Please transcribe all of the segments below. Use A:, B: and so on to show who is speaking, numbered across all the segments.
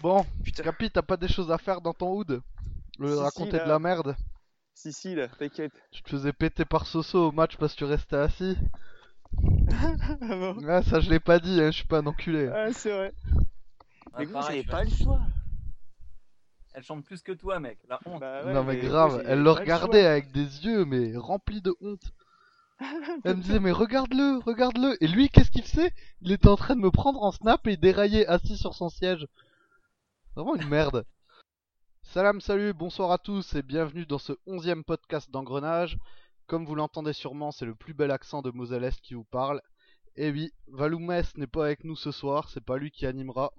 A: Bon,
B: Putain.
A: Capi, t'as pas des choses à faire dans ton hood Le
B: Si,
A: raconter de la merde
B: Si, si, là, t'inquiète.
A: Tu te faisais péter par Soso au match parce que tu restais assis
B: Ah bon
A: Ah, ça je l'ai pas dit, hein, je suis pas un enculé.
B: Ah, c'est vrai.
C: Ouais,
B: Mais gros, j'avais pas le choix.
C: Elle chante plus que toi, mec. La honte.
B: Bah ouais,
A: non mais grave, elle le regardait avec des yeux mais remplis de honte. Elle me disait mais regarde-le, regarde-le. Et lui qu'est-ce qu'il faisait Il était en train de me prendre en snap et dérailler assis sur son siège. Vraiment une merde. Salam, salut, bonsoir à tous et bienvenue dans ce onzième podcast d'engrenage. Comme vous l'entendez sûrement, c'est le plus bel accent de Moselle qui vous parle. Et oui, Valoumès n'est pas avec nous ce soir, c'est pas lui qui animera.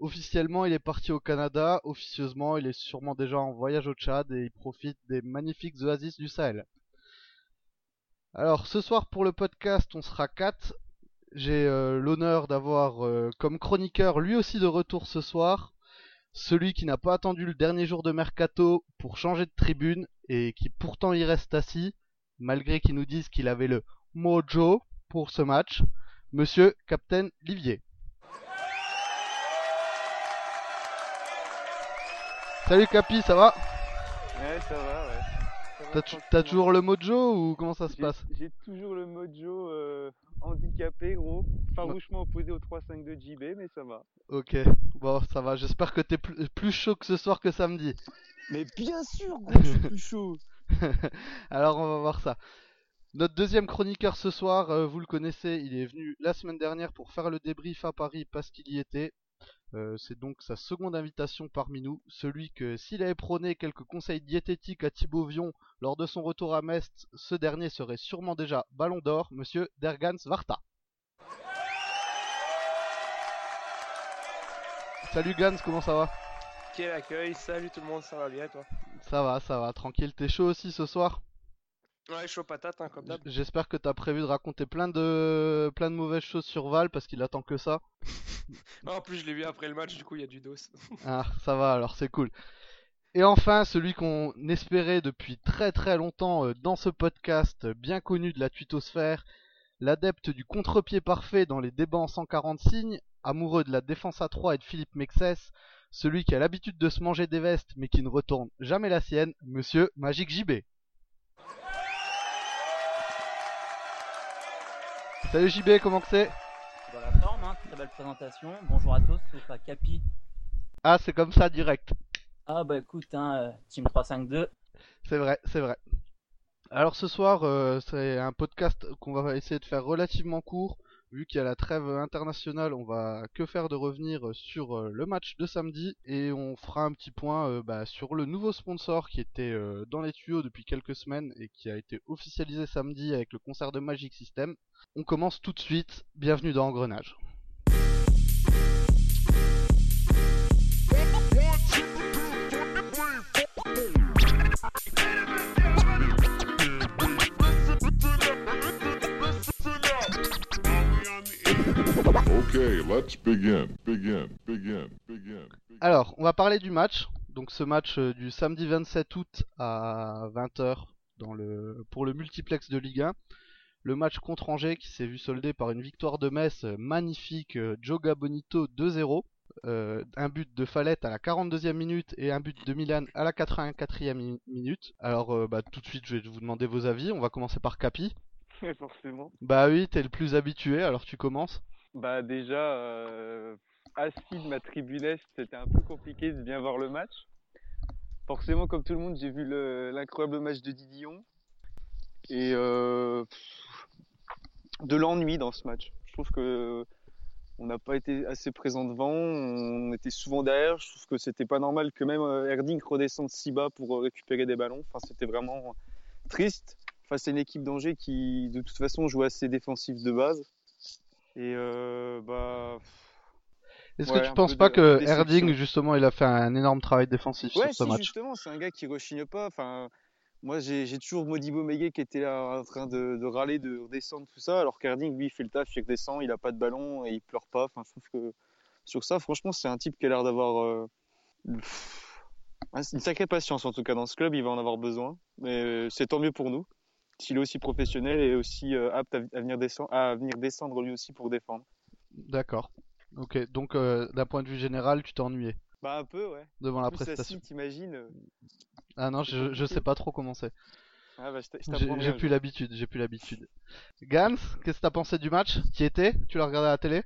A: Officiellement, il est parti au Canada. Officieusement, il est sûrement déjà en voyage au Tchad et il profite des magnifiques oasis du Sahel. Alors, ce soir pour le podcast, on sera 4. J'ai euh, l'honneur d'avoir euh, comme chroniqueur lui aussi de retour ce soir, celui qui n'a pas attendu le dernier jour de mercato pour changer de tribune et qui pourtant y reste assis, malgré qu'ils nous disent qu'il avait le mojo pour ce match, monsieur Captain Livier. Salut Capi, ça va?
B: Ouais, ça va, ouais.
A: T'as tu-
B: tranquillement.
A: T'as toujours le mojo ou comment ça se
B: J'ai-
A: passe?
B: J'ai toujours le mojo euh, handicapé, gros. Farouchement opposé au 3-5 de JB, mais ça va.
A: Ok, bon ça va, j'espère que t'es plus, plus chaud que ce soir que samedi.
B: Mais bien sûr, gros, je suis plus chaud.
A: Alors on va voir ça. Notre deuxième chroniqueur ce soir, euh, vous le connaissez, il est venu la semaine dernière pour faire le débrief à Paris parce qu'il y était. Euh, c'est donc sa seconde invitation parmi nous, celui que s'il avait prôné quelques conseils diététiques à Thibaut Vion lors de son retour à Metz, ce dernier serait sûrement déjà ballon d'or, monsieur Dergans Varta. Salut Gans, comment ça va?
D: Quel accueil, salut tout le monde, ça va bien toi?
A: Ça va, ça va, tranquille, t'es chaud aussi ce soir?
D: Ouais, chaud patate hein, comme d'hab.
A: J'espère que t'as prévu de raconter plein de plein de mauvaises choses sur Val parce qu'il attend que ça.
D: Ah, en plus, je l'ai vu après le match, du coup, il y a du dos.
A: Ah, ça va alors, c'est cool. Et enfin, celui qu'on espérait depuis très très longtemps euh, dans ce podcast euh, bien connu de la tuitosphère, l'adepte du contre-pied parfait dans les débats en 140 signes, amoureux de la défense à 3 et de Philippe Mexès, celui qui a l'habitude de se manger des vestes mais qui ne retourne jamais la sienne, monsieur Magique JB. Salut JB, comment c'est?
C: Dans la forme, hein. Très belle présentation. Bonjour à tous, sauf à Capi.
A: Ah, c'est comme ça direct.
C: Ah bah écoute, hein, euh, Team 352.
A: C'est vrai, c'est vrai. Alors ce soir, euh, c'est un podcast qu'on va essayer de faire relativement court. Vu qu'il y a la trêve internationale, on va que faire de revenir sur euh, le match de samedi et on fera un petit point euh, bah, sur le nouveau sponsor qui était euh, dans les tuyaux depuis quelques semaines et qui a été officialisé samedi avec le concert de Magic System. On commence tout de suite. Bienvenue dans Engrenage.
E: Okay, let's begin. Begin. Begin. Begin.
A: Alors, on va parler du match. Donc ce match euh, du samedi 27 août à 20h dans le pour le multiplex de Ligue 1. Le match contre Angers qui s'est vu soldé par une victoire de Metz euh, magnifique, euh, Joga Bonito 2-0. Euh, un but de Fallette à la 42e minute et un but de Milan à la 84e mi- minute. Alors euh, bah, tout de suite je vais vous demander vos avis. On va commencer par Capi.
B: Forcément.
A: Bah oui, t'es le plus habitué, alors tu commences.
B: Bah déjà, euh, assis de ma tribune est, c'était un peu compliqué de bien voir le match. Forcément, comme tout le monde, j'ai vu le- l'incroyable match de Didion. Et euh, de l'ennui dans ce match. Je trouve que on n'a pas été assez présent devant, on était souvent derrière. Je trouve que c'était pas normal que même euh, Erding redescende si bas pour récupérer des ballons. Enfin, c'était vraiment triste face à une équipe d'Angers qui, de toute façon, joue assez défensif de base. Et euh, bah.
A: Est-ce
B: Ouais,
A: que tu
B: un
A: penses pas
B: de
A: que
B: déception.
A: Erding justement il a fait un énorme travail défensif
B: Ouais,
A: sur ce
B: si,
A: match?
B: justement, c'est un gars qui rechigne pas. Enfin, moi, j'ai toujours Modibo Megué qui était là en train de, de râler, de redescendre, tout ça, alors qu'Erding, lui, il fait le taf, il redescend, il a pas de ballon et il pleure pas. Enfin, je trouve que sur ça, franchement, c'est un type qui a l'air d'avoir euh, une sacrée patience, en tout cas, dans ce club, il va en avoir besoin. Mais euh, c'est tant mieux pour nous. S'il est aussi professionnel et aussi euh, apte à, à venir descendre, à venir descendre lui aussi pour défendre.
A: D'accord. Ok, donc euh, d'un point de vue général, tu t'es ennuyé.
B: Bah un peu, ouais.
A: devant la
B: plus,
A: prestation.
B: t'imagines euh,
A: Ah non, je, je sais pas trop comment c'est.
B: Ah bah
A: J'ai plus l'habitude, j'ai plus l'habitude. Gans, qu'est-ce que t'as pensé du match? Tu y étais Tu l'as regardé à la télé?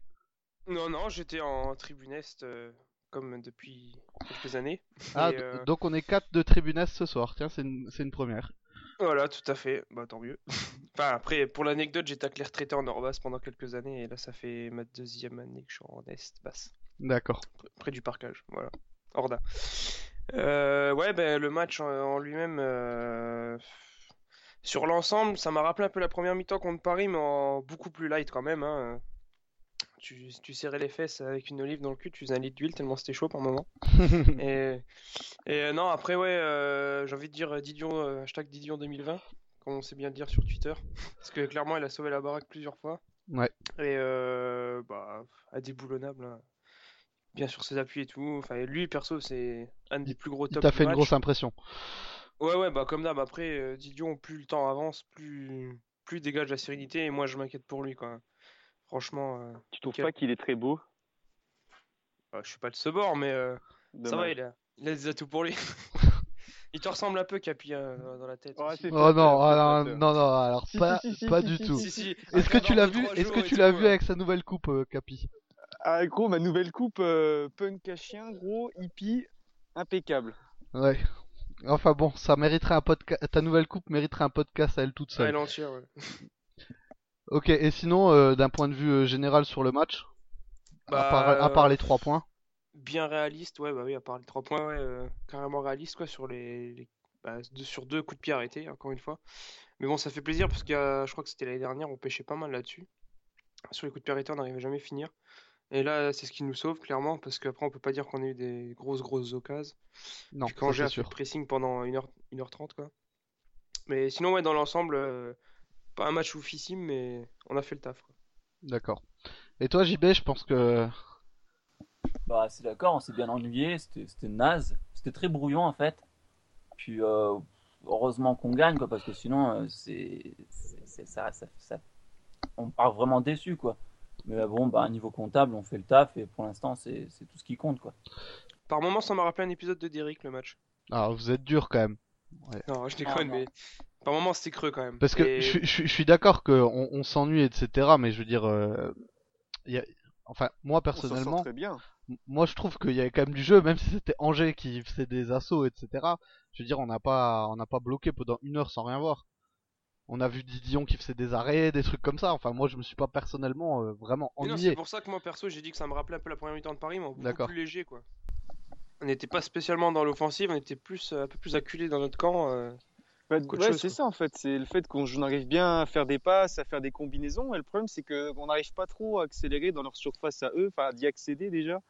D: Non, non, j'étais en tribune est euh, comme depuis quelques années.
A: Ah,
D: euh,
A: donc on est 4 de Tribunes ce soir. Tiens, c'est une, c'est une première.
D: Voilà, tout à fait. Bah tant mieux. enfin après, pour l'anecdote, j'ai taclé retraité en Nord-Basse pendant quelques années et là ça fait ma deuxième année que je suis en Est-Basse,
A: D'accord.
D: pr- près du parcage. Voilà, Orda. Euh, ouais, ben le match en, en lui-même, euh, sur l'ensemble, ça m'a rappelé un peu la première mi-temps contre Paris, mais en beaucoup plus light quand même. Hein. Tu, tu serrais les fesses avec une olive dans le cul, tu faisais un litre d'huile tellement c'était chaud par moment. Et, et euh, non, après, ouais, euh, j'ai envie de dire euh, Didion, hashtag Didion 2020, comme on sait bien le dire sur Twitter. Parce que clairement, il a sauvé la baraque plusieurs fois.
A: Ouais.
D: Et euh, bah, indéboulonnable. hein. Bien sur ses appuis et tout. Enfin, lui, perso, c'est un des plus gros tops
A: t'a
D: du
A: fait une grosse impression.
D: Ouais, ouais, bah comme d'hab. Après, Didion, plus le temps avance, plus, plus dégage la sérénité. Et moi, je m'inquiète pour lui, quoi. Franchement, euh,
B: Tu trouves
D: nickel.
B: pas qu'il est très beau?
D: Bah, je suis pas de ce bord, mais euh, ça va, il a, il a des atouts pour lui. il te ressemble un peu, Capi, dans- la tête.
B: Ouais,
A: Oh non, ah non, non, non, alors
B: Si,
A: pas,
B: si, si,
A: pas
B: si,
A: du
B: si,
A: tout.
D: Si, si.
A: Est-ce que
D: quart
A: tu l'as vu Est-ce que tu l'as
D: tout,
A: vu
D: euh.
A: avec sa nouvelle coupe, euh, Capi
B: Ah gros, ma nouvelle coupe euh, punk à chien, gros, hippie, impeccable.
A: Ouais. Enfin bon, ça mériterait un podcast. Ta nouvelle coupe mériterait un podcast à elle toute
D: Ouais,
A: seule.
D: elle entière, ouais.
A: Ok, et sinon, euh, d'un point de vue euh, général sur le match, à, part, à part
D: Bah,
A: les 3 points.
D: Bien réaliste, ouais, bah oui, à part les 3 points, ouais, euh, carrément réaliste, quoi, sur les, les- bah, sur deux coups de pied arrêtés, encore une fois. Mais bon, ça fait plaisir parce que euh, je crois que c'était l'année dernière, on pêchait pas mal là-dessus. Sur les coups de pied arrêtés, on n'arrivait jamais à finir. Et là, c'est ce qui nous sauve, clairement, parce qu'après, on peut pas dire qu'on a eu des grosses, grosses occasions.
A: Non,
D: Puis quand j'ai fait le pressing pendant 1h, 1h30, quoi. Mais sinon, ouais, dans l'ensemble, euh, pas un match oufissime, mais on a fait le taf, quoi.
A: D'accord. Et toi, JB, je pense que.
C: Bah, c'est d'accord, on s'est bien ennuyé, c'était naze, c'était très brouillon en fait. Puis euh, heureusement qu'on gagne quoi, parce que sinon euh, c'est ça, ça, ça- on part vraiment déçu quoi. Mais euh, bon, bah niveau comptable, on fait le taf et pour l'instant c'est c'est tout ce qui compte quoi.
D: Par moment, ça m'a rappelé un épisode de Derrick, le match.
A: Ah, vous êtes dur quand même.
D: Non, je déconne,
C: non.
D: mais par moment, c'était creux quand même.
A: Parce que
D: Et-
A: je, suis- je, suis- je suis d'accord qu'on on, s'ennuie, etc. Mais je veux dire, euh, il y a... enfin, moi
B: On
A: personnellement,
B: très bien.
A: moi je trouve qu'il y avait quand même du jeu, même si c'était Angers qui faisait des assauts, etc. Je veux dire, on n'a pas, on n'a pas bloqué pendant une heure sans rien voir. On a vu Didion qui faisait des arrêts, des trucs comme ça. Enfin, moi je me suis pas personnellement euh, vraiment
D: Mais non,
A: ennuyé.
D: c'est pour ça que moi, perso, j'ai dit que ça me rappelait un peu la première mi-temps de Paris, mais beaucoup plus léger, quoi. On n'était pas spécialement dans l'offensive, on était plus, euh, un peu plus acculés dans notre camp. euh.
B: Ouais, c'est ça en fait, c'est le fait qu'on on arrive bien à faire des passes, à faire des combinaisons, et le problème c'est que on n'arrive pas trop à accélérer dans leur surface à eux, enfin d'y accéder déjà.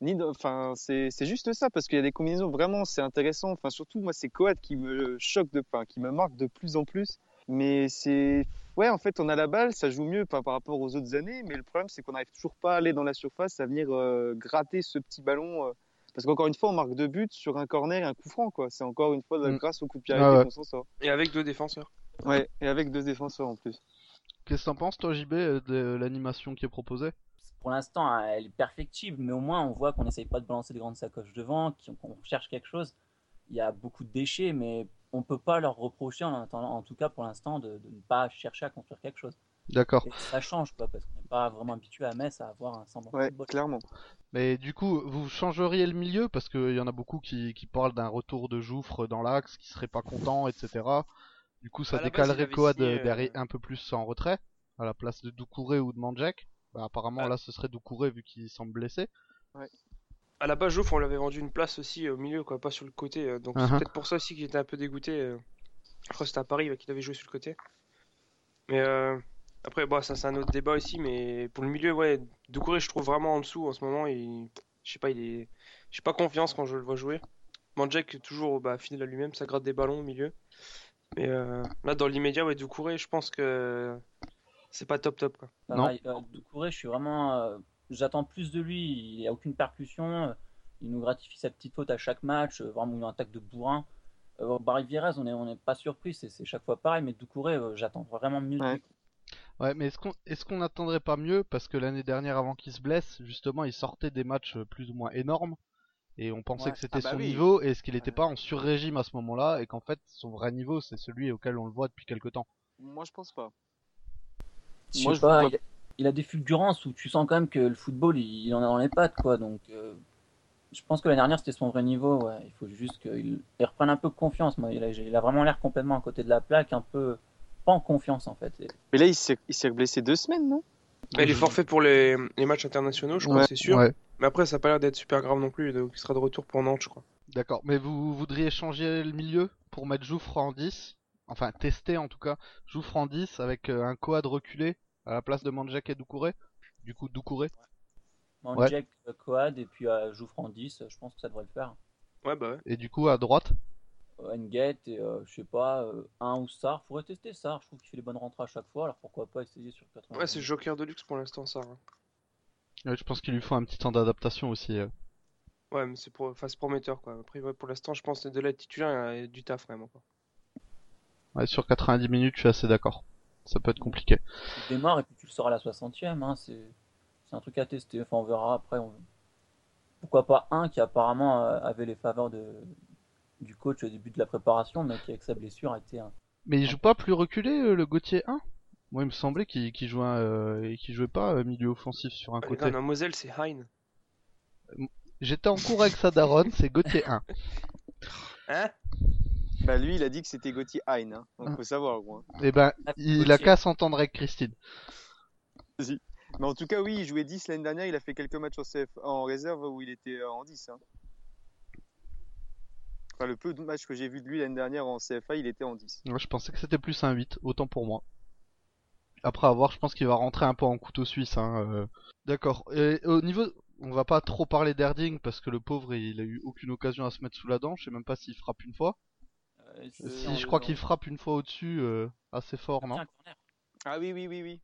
B: Ni enfin c'est juste ça parce qu'il y a des combinaisons vraiment c'est intéressant. Enfin surtout moi c'est Coat qui me choque de, enfin qui me marque de plus en plus. Mais c'est ouais en fait on a la balle, ça joue mieux par rapport aux autres années, mais le problème c'est qu'on n'arrive toujours pas à aller dans la surface, à venir euh, gratter ce petit ballon. euh, parce qu'encore une fois, on marque deux buts sur un corner et un coup franc, quoi. C'est encore une fois de-
A: Mm.
B: grâce au coup de pied
A: Ah ouais.
B: qu'on s'en sort.
D: Et avec deux défenseurs.
B: Ouais, et avec deux défenseurs en plus.
A: Qu'est-ce que t'en penses, toi, JB, euh, de l'animation qui est proposée?
C: Pour l'instant, hein, elle est perfectible, mais au moins on voit qu'on n'essaye pas de balancer des grandes sacoches devant, qu'on cherche quelque chose. Il y a beaucoup de déchets, mais on peut pas leur reprocher, en, attendant- en tout cas pour l'instant, de, de ne pas chercher à construire quelque chose.
A: D'accord.
C: Ça change quoi, parce qu'on n'est pas vraiment habitué à Metz à avoir un semblant de
B: Ouais,
C: football.
B: clairement.
A: Mais du coup, vous changeriez le milieu? Parce qu'il y en a beaucoup qui, qui parlent d'un retour de Jouffre dans l'axe, qui seraient pas contents, etc. Du coup, ça décalerait
D: signé,
A: euh, derrière
D: euh,
A: un peu plus en retrait, à la place de Doucouré ou de Manjak. Bah, apparemment,
D: Ah.
A: là, ce serait Doucouré vu qu'il semble blessé.
D: À la base, Jouffre, on lui avait vendu une place aussi au milieu, quoi, pas sur le côté. euh, Donc c'est
A: Uh-huh.
D: peut-être pour ça aussi qu'il était un peu dégoûté. euh. Je crois que c'était à Paris ouais, qu'il avait joué sur le côté. Mais euh, après, bon, ça c'est un autre débat aussi. Mais pour le milieu, ouais, Doucouré, je trouve vraiment en dessous en ce moment. Il... Je sais pas, il est. J'ai pas confiance quand je le vois jouer. Manjek, toujours bah, fidèle à lui-même, ça gratte des ballons au milieu. Mais euh, là, dans l'immédiat, ouais, Doucouré, je pense que c'est pas top top. Quoi.
C: Pareil, euh, Doucouré, je suis vraiment. euh, J'attends plus de lui. Il n'y a aucune percussion. Il nous gratifie sa petite faute à chaque match. Vraiment une attaque de bourrin. Euh, Barry Vierez, on n'est on est pas surpris. C'est c'est chaque fois pareil. Mais Doucouré, euh, j'attends vraiment mieux de
B: Ouais.
A: Ouais, mais est-ce qu'on est-ce qu'on n'attendrait pas mieux parce que l'année dernière, avant qu'il se blesse, justement, il sortait des matchs euh, plus ou moins énormes Et on pensait
C: Ouais.
A: que c'était
B: Ah bah
A: son
B: oui.
A: niveau, et est-ce qu'il était
B: Ouais.
A: pas en sur-régime à ce moment-là, et qu'en fait son vrai niveau c'est celui auquel on le voit depuis quelque temps?
B: Moi, je pense pas.
C: Je
B: Moi,
C: sais
B: je
C: pas,
B: vois-
C: il a, il a des fulgurances où tu sens quand même que le football, il, il en a dans les pattes, quoi. Donc, euh, je pense que l'année dernière, c'était son vrai niveau, ouais. Il faut juste qu'il il reprenne un peu confiance. Moi, il a, il a vraiment l'air complètement à côté de la plaque, un peu pas en confiance, en fait. Et-
B: Mais là, il s'est il s'est blessé deux semaines, non?
D: Bah, il est forfait pour les, les matchs internationaux, je crois,
B: Ouais.
D: c'est sûr.
A: Ouais.
D: Mais après, ça a pas l'air d'être super grave non plus, donc il sera de retour pour Nantes, je crois.
A: D'accord, mais vous voudriez changer le milieu pour mettre Jouffre en 10 Enfin, tester en tout cas, Jouffre en 10 avec euh, un quad reculé à la place de Manjak et Doucouré? Du coup, Doucouré
C: Manjek, euh, Coad, et puis euh, Jouffre en 10, je pense que ça devrait le faire.
D: Ouais, bah ouais.
A: Et du coup, à droite?
C: Nguet et euh, je sais pas, euh, un ou Sar. Faudrait tester Sar, je trouve qu'il fait les bonnes rentrées à chaque fois, alors pourquoi pas essayer sur 80
D: Ouais, c'est Joker de luxe pour l'instant, ça. hein.
A: Ouais, Je pense qu'il lui faut un petit temps d'adaptation aussi. euh.
D: Ouais, mais c'est pour... enfin, prometteur, quoi. Après, ouais, pour l'instant, je pense que de la titulaire, il y a du taf, vraiment. Quoi.
A: Ouais, sur 90 minutes, je suis assez d'accord. Ça peut être compliqué.
C: Tu démarres et puis tu le sors à la 60e, hein, c'est c'est un truc à tester. Enfin, on verra après. on- Pourquoi pas un qui apparemment euh, avait les faveurs de... du coach au début de la préparation, mais qui avec sa blessure a été un.
A: Mais il joue pas plus reculé euh, le Gauthier 1 Moi, il me semblait qu'il jouait, euh, et qu'il jouait pas euh, milieu offensif sur un
D: Les
A: côté.
D: Moselle, c'est Hein.
A: J'étais en cours avec sa daronne, c'est Gauthier 1.
D: Hein?
B: Bah, lui, il a dit que c'était Gauthier Hein, hein. donc
A: Ah.
B: faut savoir, gros. hein.
A: Et ben,
C: Ah,
A: il a qu'à s'entendre avec Christine.
B: Mais en tout cas, oui, il jouait 10 l'année dernière. Il a fait quelques matchs en, CF... en réserve où il était en 10. hein. Enfin, le peu de matchs que j'ai vu de lui l'année dernière en CFA, il était en 10.
A: Moi, je pensais que c'était plus un 8, autant pour moi. Après avoir, je pense qu'il va rentrer un peu en couteau suisse. Hein, euh. D'accord. Et au niveau, on va pas trop parler d'Erding parce que le pauvre, il a eu aucune occasion à se mettre sous la dent. Je sais même pas s'il frappe une fois.
C: euh,
A: Si, je crois qu'il frappe une fois au-dessus, euh, assez fort,
C: il
A: non
C: obtient un corner.
B: Ah oui, oui, oui, oui.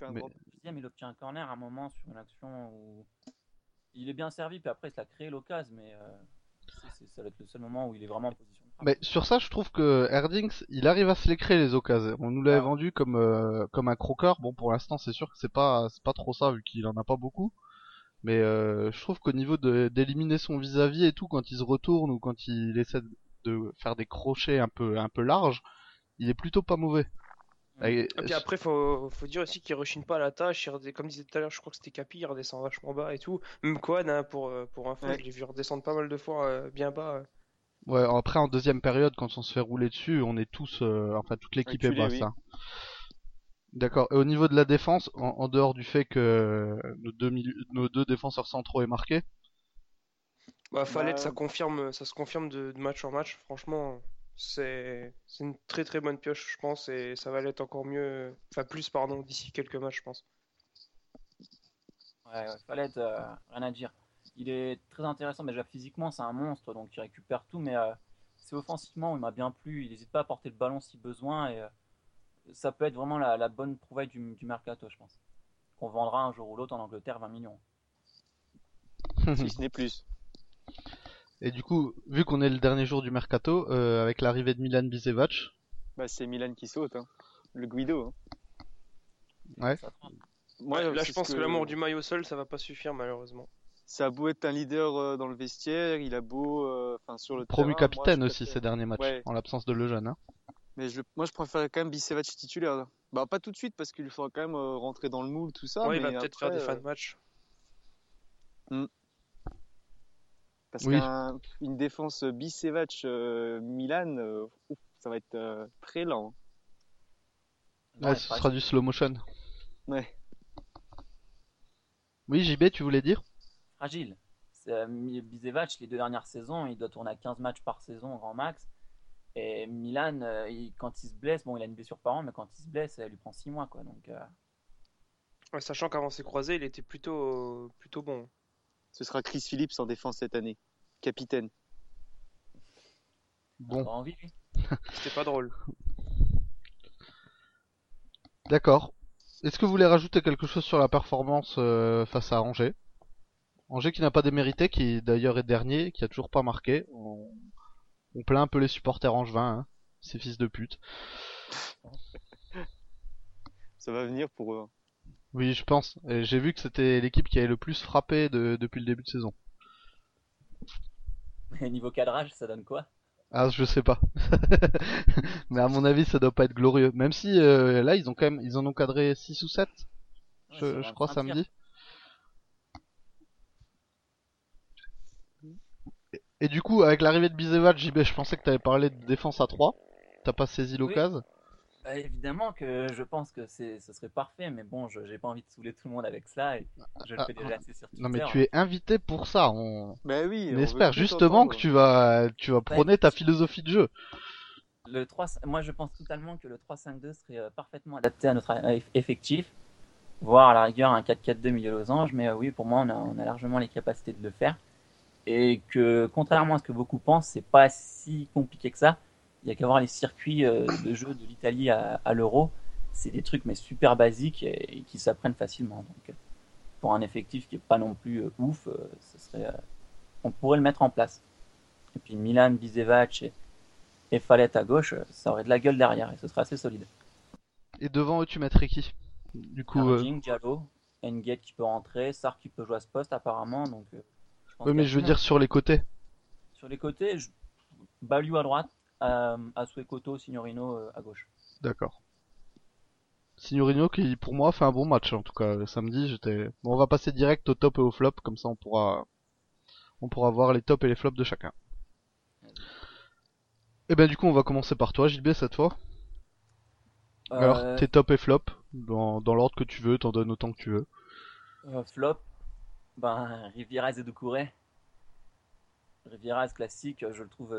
B: Un
A: Mais-
C: Deuxième, il obtient un corner à un moment sur une action où il est bien servi, puis après il a créé l'occasion, mais euh, ça va être le seul moment où il est vraiment en position. de frappe.
A: Mais sur ça, je trouve que Erdings, il arrive à se les créer les occasions. On nous l'avait
C: Ah.
A: vendu comme euh, comme un croqueur. Bon, pour l'instant, c'est sûr que c'est pas c'est pas trop ça vu qu'il en a pas beaucoup. Mais euh, je trouve qu'au niveau d'éliminer son vis-à-vis et tout, quand il se retourne ou quand il essaie de faire des crochets un peu un peu larges, il est plutôt pas mauvais. Et-
D: Et puis après, faut, faut dire aussi qu'il rechigne pas à la tâche. Comme disait tout à l'heure, je crois que c'était Capi, il redescend vachement bas et tout. Même Coan, hein, pour, euh, pour info,
B: Ouais.
D: je l'ai vu redescendre pas mal de fois euh, bien bas. euh.
A: Ouais, après en deuxième période, quand on se fait rouler dessus, on est tous, euh, enfin toute l'équipe est basse.
B: oui.
A: hein. D'accord. Et au niveau de la défense, en, en dehors du fait que nos deux, nos deux défenseurs centraux aient marqué,
D: Bah, Fallette,
B: Bah,
D: ça confirme, ça se confirme de, de match en match. Franchement, c'est c'est une très très bonne pioche, je pense, et ça va l'être encore mieux, enfin plus, pardon, d'ici quelques matchs, je pense.
C: Ouais, ouais, euh, rien à dire. Il est très intéressant, mais déjà physiquement, c'est un monstre, donc il récupère tout, mais euh, c'est offensivement, il m'a bien plu. Il n'hésite pas à porter le ballon si besoin, et euh, ça peut être vraiment la, la bonne trouvaille du, du mercato, je pense. Qu'on vendra un jour ou l'autre en Angleterre 20 millions.
B: si ce n'est plus.
A: Et du coup, vu qu'on est le dernier jour du mercato, euh, avec l'arrivée de Milan Bisevac,
B: Bah, c'est Milan qui saute. hein. Le Guido. hein.
A: ouais.
B: Moi,
D: là, je pense que, l'amour du maillot seul, ça va pas suffire, malheureusement.
B: Ça a beau être un leader euh, dans le vestiaire, il a beau, euh, enfin sur le
A: promu
B: terrain,
A: capitaine aussi
B: préfère-
A: ces derniers matchs,
B: Ouais.
A: en l'absence de Lejeune. Hein.
B: Mais je, moi, je préfère quand même Bisevac titulaire. là. Bah, pas tout de suite parce qu'il faudra quand même euh, rentrer dans le moule, tout ça.
D: ouais, il va peut-être faire des
B: euh,
D: fins de match.
B: Parce
A: Oui.
B: qu'une défense Bisevac euh, Milan, euh, ouf, ça va être euh, très lent.
A: Ouais, ce sera du slow motion.
B: Ouais.
A: Oui, JB, tu voulais dire?
C: Fragile. Euh, Bisevac, les deux dernières saisons, il doit tourner à 15 matchs par saison au grand max. Et Milan, euh, il- quand il se blesse, bon, il a une blessure par an, mais quand il se blesse, elle lui prend 6 mois, quoi. Donc, euh,
D: Ouais, sachant qu'avant ses croisés, il était plutôt, plutôt bon.
B: Ce sera Chris Phillips en défense cette année, capitaine.
C: on
A: Bon,
C: envie.
D: C'était pas drôle.
A: d'accord. Est-ce que vous voulez rajouter quelque chose sur la performance euh, face à Angers? Angers qui n'a pas démérité, qui d'ailleurs est dernier, qui a toujours pas marqué. On, on plaint un peu les supporters angevins, hein, ces fils de pute.
B: Ça va venir pour eux.
A: Oui, je pense. Et J'ai vu que c'était l'équipe qui avait le plus frappé de- depuis le début de saison.
C: Et niveau cadrage, ça donne quoi?
A: Ah, je sais pas. Mais à mon avis, ça doit pas être glorieux. Même si euh, là, ils ont quand même, ils en ont cadré 6 ou 7,
C: Ouais,
A: je, crois samedi. Et, et du coup, avec l'arrivée de Bizevac, JB, je pensais que t'avais parlé de défense à 3. T'as pas saisi l'occasion?
C: Bah, évidemment que je pense que c'est, ce serait parfait, mais bon, je, j'ai pas envie de saouler tout le monde avec ça et je le
A: Ah,
C: fais déjà assez sur Twitter.
A: Non mais tu es invité pour ça. On,
B: Bah oui.
A: on
B: on veut
A: espère justement que tu vas, tu vas prôner ta philosophie de jeu.
C: Le 3, moi, je pense totalement que le 3-5-2 serait euh, parfaitement adapté à notre euh, effectif, voire à la rigueur un 4-4-2 milieu losange, mais euh, oui, pour moi, on a, on a largement les capacités de le faire. Et que, contrairement à ce que beaucoup pensent, c'est pas si compliqué que ça. Il y a qu'à voir les circuits euh, de jeu de l'Italie à, à l'Euro. C'est des trucs mais super basiques et, et qui s'apprennent facilement. Donc, pour un effectif qui est pas non plus euh, ouf, euh, ce serait, on pourrait le mettre en place. Et puis Milan, Bizevac et, et Fallette à gauche, ça aurait de la gueule derrière et ce serait assez solide.
A: Et devant eux, tu mettrais qui? Du coup, euh,
C: Diallo, Engate qui peut rentrer, Sar qui peut jouer à ce poste apparemment. Donc, euh, je pense
A: oui, mais je veux dire sur les côtés.
C: Sur les côtés, je... Baliou à droite, euh, Asuekoto, Signorino euh, à gauche.
A: D'accord. Signorino qui pour moi fait un bon match en tout cas samedi j'étais bon on va passer direct au top et au flop comme ça on pourra on pourra voir les tops et les flops de chacun. Et ben du coup on va commencer par toi JB cette fois. Alors
C: Euh,
A: tes top et flop dans, dans l'ordre que tu veux, t'en donnes autant que tu veux.
C: Euh, flop, ben, et Doucouré. Rivieras classique, je le trouve.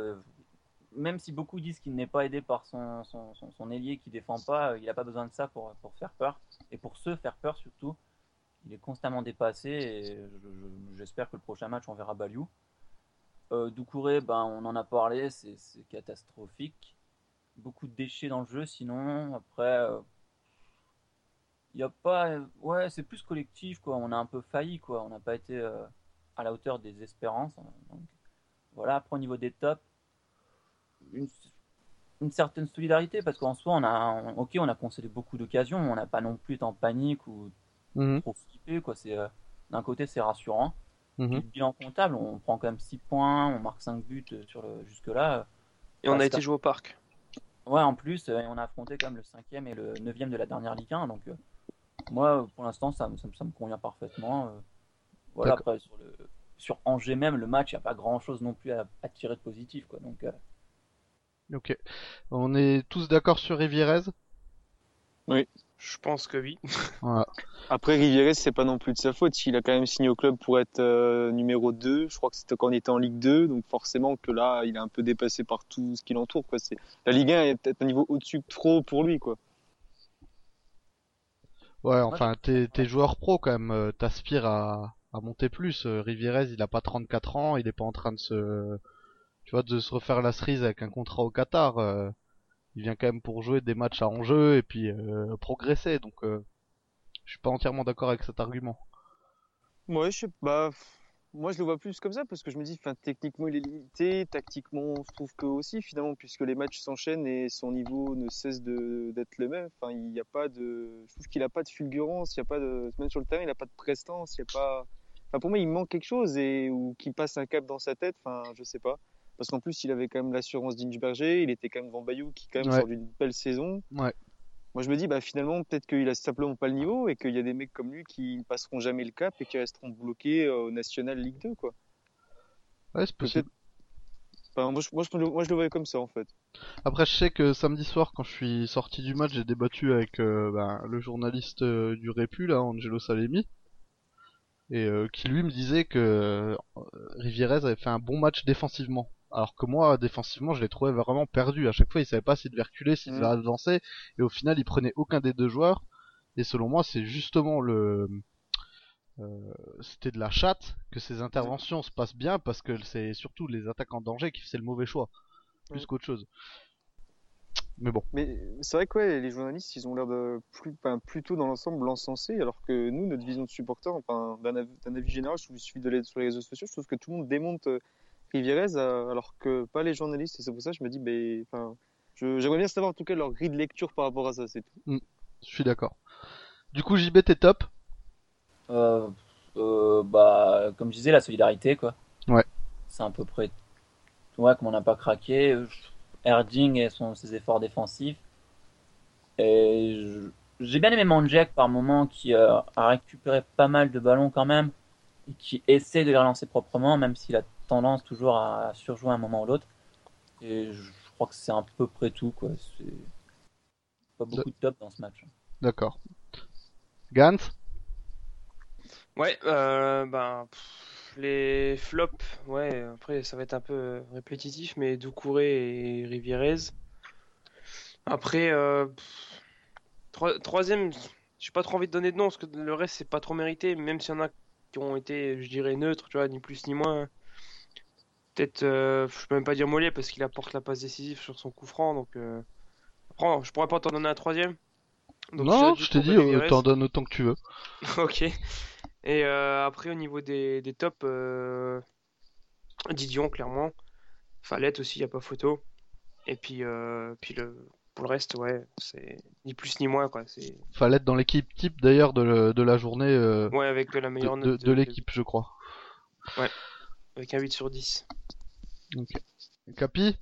C: Euh, même si beaucoup disent qu'il n'est pas aidé par son, son, ailier qui défend pas, euh, il n'a pas besoin de ça pour, faire peur. Et pour se faire peur surtout, il est constamment dépassé et je- je- j'espère que le prochain match on verra Baliou. Euh, Doucouré, ben, on en a parlé, c'est catastrophique. Beaucoup de déchets dans le jeu sinon. Après, euh, il y a pas ouais c'est plus collectif quoi on a un peu failli quoi on n'a pas été euh, à la hauteur des espérances donc voilà après au niveau des tops une, une certaine solidarité parce qu'en soi on a on- ok on a concédé beaucoup d'occasions on n'a pas non plus été en panique ou
A: Mhm,
C: trop flippé quoi c'est euh, d'un côté c'est rassurant. Puis le bilan comptable on prend quand même 6 points on marque 5 buts euh, sur le jusque là
D: Et on a été
C: un-
D: joué au parc.
C: Ouais, en plus, euh, on a affronté quand même le cinquième et le neuvième de la dernière Ligue 1, donc euh, moi, pour l'instant, ça, me- ça, me- ça me convient parfaitement. euh. voilà, après, sur, le, sur Angers même, le match, il n'y a pas grand-chose non plus à, à tirer de positif, quoi. Donc, euh,
A: Ok. On est tous d'accord sur Rivierez?
D: Je pense que oui.
A: Voilà.
B: Après, Rivieres, c'est pas non plus de sa faute. Il a quand même signé au club pour être euh, numéro 2. Je crois que c'était quand on était en Ligue 2. Donc forcément que là, il est un peu dépassé par tout ce qui l'entoure. Quoi. C'est... La Ligue 1 est peut-être un niveau au-dessus trop pour lui. Quoi.
A: Ouais, enfin, t'es, t'es joueur pro quand même, euh, t'aspires à, à monter plus. Euh, Rivierez, il a pas 34 ans, il est pas en train de se, tu vois, de se refaire la cerise avec un contrat au Qatar. euh, il vient quand même pour jouer des matchs à enjeu et puis euh, progresser. Donc, euh, je suis pas entièrement d'accord avec cet argument.
B: Ouais, je sais pas. Moi, je le vois plus comme ça parce que je me dis, techniquement, il est limité. Tactiquement, je trouve que aussi, finalement, puisque les matchs s'enchaînent et son niveau ne cesse d'être le même. Enfin, il n'y a pas de. Je trouve qu'il n'a pas de fulgurance. Il y a pas de. Même sur le terrain, il n'a pas de prestance. Il y a pas. Enfin, pour moi, il manque quelque chose et ou qu'il passe un cap dans sa tête. Enfin, je sais pas. Parce qu'en plus, il avait quand même l'assurance d'Inchberger. Il était quand même devant Bayou qui, quand même,
A: Ouais.
B: sort d'une belle saison.
A: Ouais.
B: Moi, je me dis, bah, finalement, peut-être qu'il a simplement pas le niveau et qu'il y a des mecs comme lui qui ne passeront jamais le cap et qui resteront bloqués euh, au National Ligue 2, quoi.
A: Ouais, c'est possible.
B: Enfin, moi, je, moi, je, moi, je le voyais comme ça, en fait.
A: Après, je sais que samedi soir, quand je suis sorti du match, j'ai débattu avec euh, ben, le journaliste euh, du Répu, là, Angelo Salemi, et euh, qui lui me disait que Rivierez avait fait un bon match défensivement. Alors que moi, défensivement, je l'ai trouvé vraiment perdu. À chaque fois, il savait pas s'il devait reculer, s'il devait
B: Mm.
A: avancer, et au final, il prenait aucun des deux joueurs. Et selon moi, c'est justement le euh, c'était de la chatte que ces interventions se passent bien parce que c'est surtout les attaques en danger qui faisaient le mauvais choix plus
B: Mm.
A: qu'autre chose. Mais bon.
B: Mais c'est vrai que ouais, les journalistes, ils ont l'air de plus, plutôt dans l'ensemble l'encenser, alors que nous, notre vision de supporter, enfin, d'un avis, général, il suffit de l'aide sur les réseaux sociaux, je trouve que tout le monde démonte euh, Rivierez, euh, alors que pas les journalistes, et c'est pour ça que je me dis, ben, enfin, j'aimerais bien savoir en tout cas leur grille de lecture par rapport à ça, c'est tout.
A: Je suis d'accord. Du coup, JB, t'es top?
C: euh, euh, bah, comme je disais, la solidarité, quoi.
A: Ouais.
C: C'est à peu près ouais, comme on n'a pas craqué, Erding et son, ses efforts défensifs. Et je- j'ai bien aimé Manjek par moment qui euh, a récupéré pas mal de ballons quand même et qui essaie de les relancer proprement, même s'il a tendance toujours à surjouer un moment ou l'autre. Et je crois que c'est à peu près tout, quoi. C'est pas beaucoup de top dans ce match.
A: D'accord. Gans?
D: Ouais, euh, ben, pff, les flops, ouais, après ça va être un peu répétitif, mais Doucouré et Rivierez. Après, euh, pff, troisième, j'ai pas trop envie de donner de nom, parce que le reste c'est pas trop mérité, même s'il y en a qui ont été, je dirais, neutres, tu vois, ni plus ni moins. Peut-être, euh, je peux même pas dire Mollet, parce qu'il apporte la passe décisive sur son coup franc, donc euh, après, je pourrais pas t'en donner un troisième. Donc,
A: Non, je t'ai dit, euh, t'en donnes autant que tu veux.
D: Ok. Et euh, après, au niveau des, des tops, Didion, clairement. Fallette aussi, il a pas photo. Et puis, puis le, pour le reste, ouais, c'est ni plus ni moins, quoi.
A: Être dans l'équipe type d'ailleurs de, de la journée
D: ouais, avec la
A: de,
D: meilleure
A: de-
D: note
A: de l'équipe, je crois.
D: Avec un 8 sur 10.
A: Capi?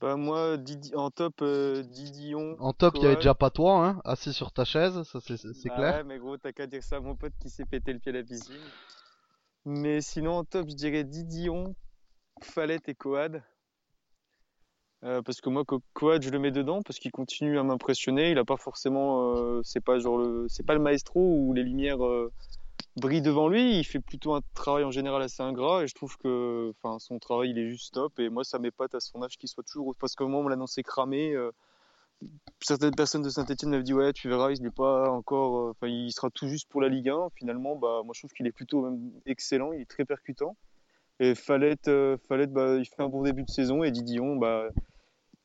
B: Bah moi, Didi... en top, euh, Didion.
A: En top, il y avait déjà pas toi, hein, assis sur ta chaise, ça c'est
B: Bah
A: clair.
B: Ouais, mais gros, t'as qu'à dire ça à mon pote qui s'est pété le pied à la piscine. Mais sinon, en top, je dirais Didion, Fallette et Coad. Euh, parce que moi, Co- Coad, je le mets dedans parce qu'il continue à m'impressionner. Il a pas forcément, euh, c'est pas genre le, c'est pas le maestro où les lumières euh, brillent devant lui. Il fait plutôt un travail en général assez ingrat et je trouve que, enfin, son travail il est juste top. Et moi, ça m'épate à son âge qu'il soit toujours, parce moment où on l'a annoncé cramé. euh, certaines personnes de Saint-Etienne m'avaient dit ouais tu verras il n'est pas encore euh, enfin il sera tout juste pour la Ligue 1 finalement bah moi je trouve qu'il est plutôt excellent il est très percutant et Fallette euh, bah il fait un bon début de saison et Didion bah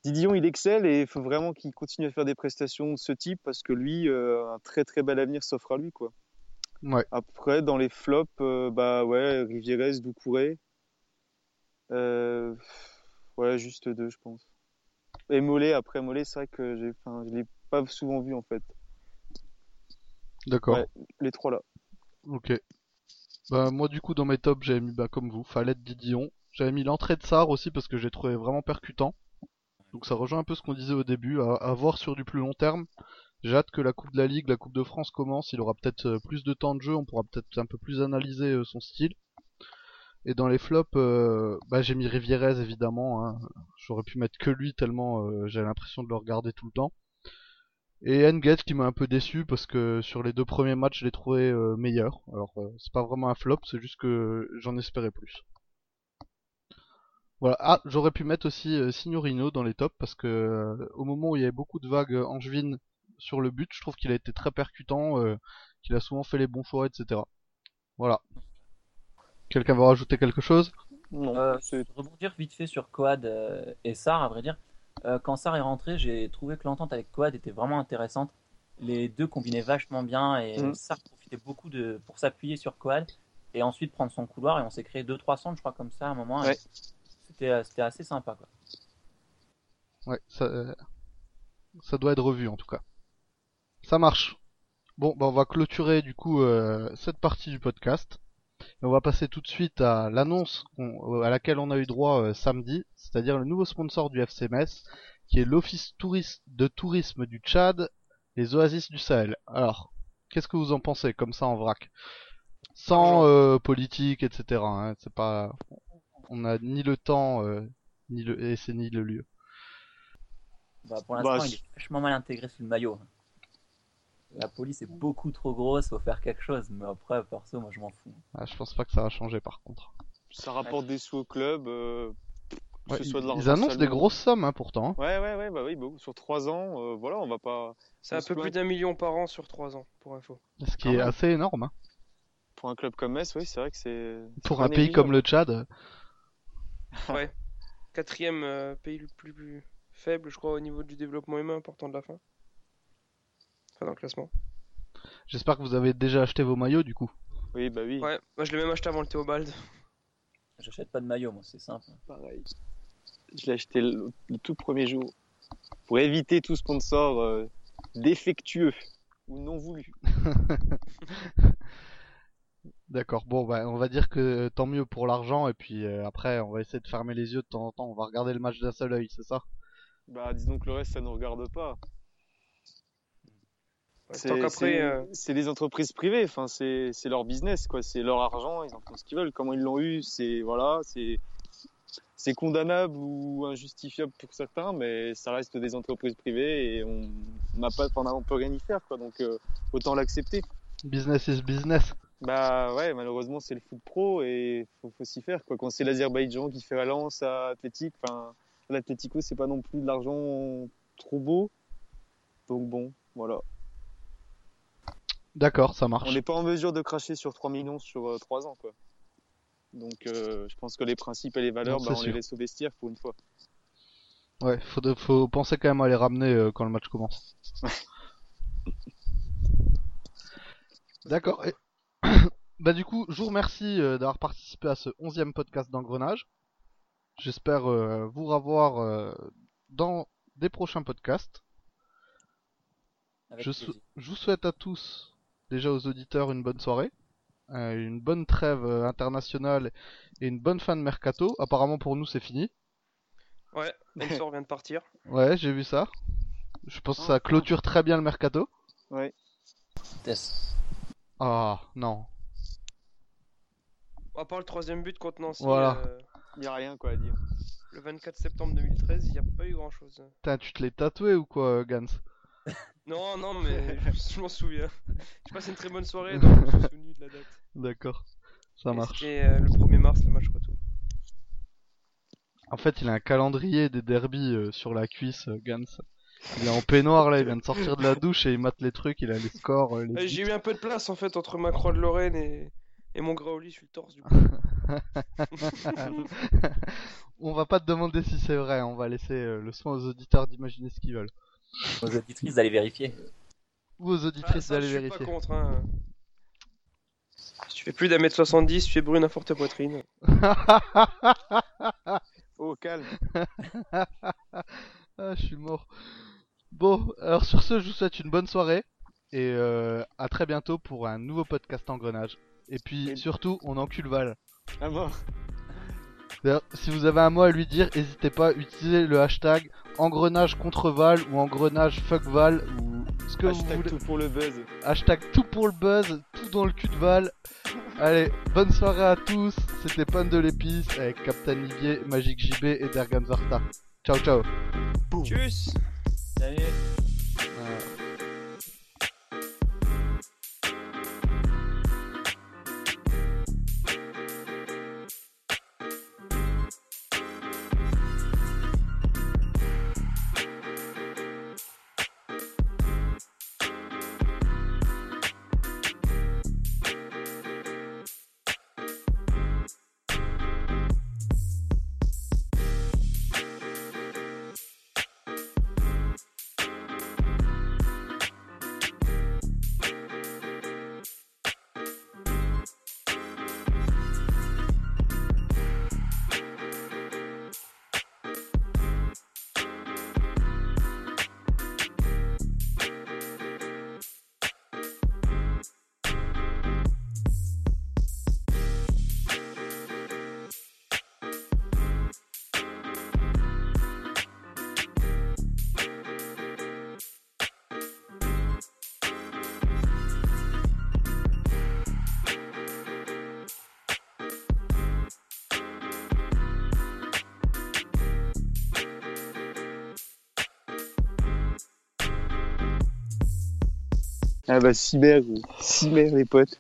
B: Didion il excelle et il faut vraiment qu'il continue à faire des prestations de ce type parce que lui euh, un très très bel avenir s'offre à lui quoi
A: Ouais.
B: après dans les flops euh, bah ouais Rivieres Doucouré euh, ouais juste deux je pense et Mollet, après Mollet, c'est vrai que j'ai, je l'ai pas souvent vu en fait.
A: D'accord.
B: Ouais. Les trois là.
A: Ok. Bah, moi, du coup, dans mes tops, j'avais mis, bah, comme vous, Fallette, Didion. J'avais mis l'entrée de Sarr aussi parce que j'ai trouvé vraiment percutant. Donc ça rejoint un peu ce qu'on disait au début, à, à voir sur du plus long terme. J'ai hâte que la Coupe de la Ligue, la Coupe de France commence, il aura peut-être euh, plus de temps de jeu, on pourra peut-être un peu plus analyser euh, son style. Et dans les flops, euh, bah, j'ai mis Rivierez évidemment, hein. j'aurais pu mettre que lui tellement euh, j'ai l'impression de le regarder tout le temps. Et Engage qui m'a un peu déçu parce que sur les deux premiers matchs je l'ai trouvé meilleur. Alors c'est pas vraiment un flop, c'est juste que j'en espérais plus. Voilà. Ah, j'aurais pu mettre aussi Signorino dans les tops parce que au moment où il y avait beaucoup de vagues angevines sur le but, je trouve qu'il a été très percutant, euh, qu'il a souvent fait les bons choix, etc. Voilà. Quelqu'un va rajouter quelque chose?
B: Non,
C: Euh,
B: c'est
C: rebondir vite fait sur Coad euh, et Sar, à vrai dire. Euh, quand Sar est rentré, j'ai trouvé que l'entente avec Coad était vraiment intéressante. Les deux combinaient vachement bien et
B: Mm.
C: Sar profitait beaucoup de, pour s'appuyer sur Coad et ensuite prendre son couloir et on s'est créé 2-3 centres, je crois, comme ça à un moment.
B: Ouais.
C: C'était, c'était assez sympa, quoi.
A: Ouais, ça, euh, ça doit être revu en tout cas. Ça marche. Bon, bah on va clôturer du coup euh, cette partie du podcast. Et on va passer tout de suite à l'annonce qu'on- euh, à laquelle on a eu droit euh, samedi, c'est-à-dire le nouveau sponsor du FC Metz, qui est l'Office touriste de tourisme du Tchad, les Oasis du Sahel. Alors, qu'est-ce que vous en pensez comme ça en vrac? Sans euh, politique, etc. hein, c'est pas, on a ni le temps, euh, ni le, et c'est ni le lieu.
C: Bah, pour
B: Bah,
C: l'instant,
B: je-
C: il est vachement mal intégré sous le maillot. La police est beaucoup trop grosse, faut faire quelque chose. Mais après, perso, moi je m'en fous.
A: Ah, je pense pas que ça va changer par contre.
B: ça rapporte des sous au club. euh, que
A: Ouais,
B: ce
A: ils,
B: soit de l'argent
A: ils annoncent des grosses sommes hein, pourtant.
B: Ouais, ouais, ouais, bah oui, bah, sur trois ans, euh, voilà, on va pas.
D: C'est un peu plus d'un million par an sur 3 ans, pour info.
A: Ce qui
B: Quand
A: est
B: même.
A: assez énorme. hein.
B: Pour un club comme Metz, oui, c'est vrai que c'est.
A: Pour un pays comme le Tchad.
D: Ouais. Quatrième euh, pays le plus, plus faible, je crois, au niveau du développement humain important de la fin. Dans le classement.
A: J'espère que vous avez déjà acheté vos maillots du coup.
B: Oui, bah oui.
D: Ouais, moi je l'ai même acheté avant le Théobald.
C: J'achète pas de maillot, moi, c'est simple.
B: Pareil. Je l'ai acheté le, le tout premier jour. Pour éviter tout sponsor euh, défectueux ou non voulu.
A: D'accord. Bon, bah, on va dire que tant mieux pour l'argent et puis euh, après, on va essayer de fermer les yeux de temps en temps. On va regarder le match d'un seul œil, c'est ça?
B: Bah, disons que le reste, ça nous regarde pas. C'est c'est-
D: euh,
B: des entreprises privées, enfin, c'est leur business, quoi. C'est leur argent, ils en font ce qu'ils veulent. Comment ils l'ont eu, c'est voilà, c'est c'est condamnable ou injustifiable pour certains, mais ça reste des entreprises privées et on n'a pas, enfin, on peut rien y faire, quoi. Donc euh, autant l'accepter.
A: Business is business.
B: Bah ouais, malheureusement c'est le foot pro et faut, faut s'y faire, quoi. Quand c'est l'Azerbaïdjan qui fait la lance à Athletic, enfin, l'Atlético c'est pas non plus de l'argent trop beau, donc bon, voilà.
A: D'accord, ça
B: On
A: marche.
B: n'est pas en mesure de cracher sur 3 millions sur euh, 3 ans, quoi. Donc, euh, je pense que les principes et les valeurs,
A: Non,
B: bah, on les laisse au vestiaire pour une fois.
A: Ouais, faut, de- faut penser quand même à les ramener euh, quand le match commence. D'accord. et- bah du coup, je vous remercie euh, d'avoir participé à ce onzième podcast d'engrenage. J'espère euh, vous revoir euh, dans des prochains podcasts. Je vous souhaite à tous, déjà aux auditeurs, une bonne soirée, euh, une bonne trêve euh, internationale et une bonne fin de mercato. Apparemment pour nous c'est fini.
D: ouais, Ensor vient de partir.
A: Ouais, j'ai vu ça. Je pense que ça clôture très bien le mercato.
B: Ouais.
C: Tess.
A: Ah non.
D: À part le troisième but contre Nancy
A: Voilà.
D: euh,
B: Il n'y a rien, quoi, à dire.
D: le 24 septembre 2013, il n'y a pas eu grand chose.
A: Putain, tu te l'es tatoué ou quoi, euh, Gans?
D: Non, non, mais je m'en souviens. J'ai passé une très bonne soirée, donc je me suis souvenu de la date.
A: D'accord. Ça marche.
D: C'était euh, le 1er mars, le match retour.
A: En fait, il a un calendrier des derbies euh, sur la cuisse, euh, Gans. Il est en peignoir là, il vient de sortir de la douche et il mate les trucs, il a les scores. euh, les
D: Euh, J'ai eu un peu de place en fait entre ma croix de Lorraine et, et mon graouli sur le torse du coup.
A: on va pas te demander si c'est vrai, on va laisser euh, le soin aux auditeurs d'imaginer ce qu'ils veulent.
C: Aux auditrices d'aller vérifier.
A: Ou aux
D: Ah,
A: auditrices
D: je
A: d'aller
D: suis
A: vérifier.
D: pas contre. Hein. Si tu fais plus d'un mètre 70, tu es brune à forte poitrine.
B: Oh, calme.
A: Ah, je suis mort. Bon, alors sur ce, je vous souhaite une bonne soirée et euh, à très bientôt pour un nouveau podcast Engrenage. Et puis
B: Et-
A: surtout, on encule Val.
B: À mort.
A: D'ailleurs, si vous avez un mot à lui dire, n'hésitez pas à utiliser le hashtag engrenage contre Val ou engrenage fuck Val ou ce que vous
B: Hashtag
A: voulez.
B: tout pour le buzz.
A: Hashtag tout pour le buzz, tout dans le cul de Val. Allez, bonne soirée à tous. C'était Pan de l'épice avec Captain Livier, Magic JB et Dergan Zarta. Ciao ciao.
D: Tchuss
C: Salut.
B: Ah bah, cyber, cyber, les potes.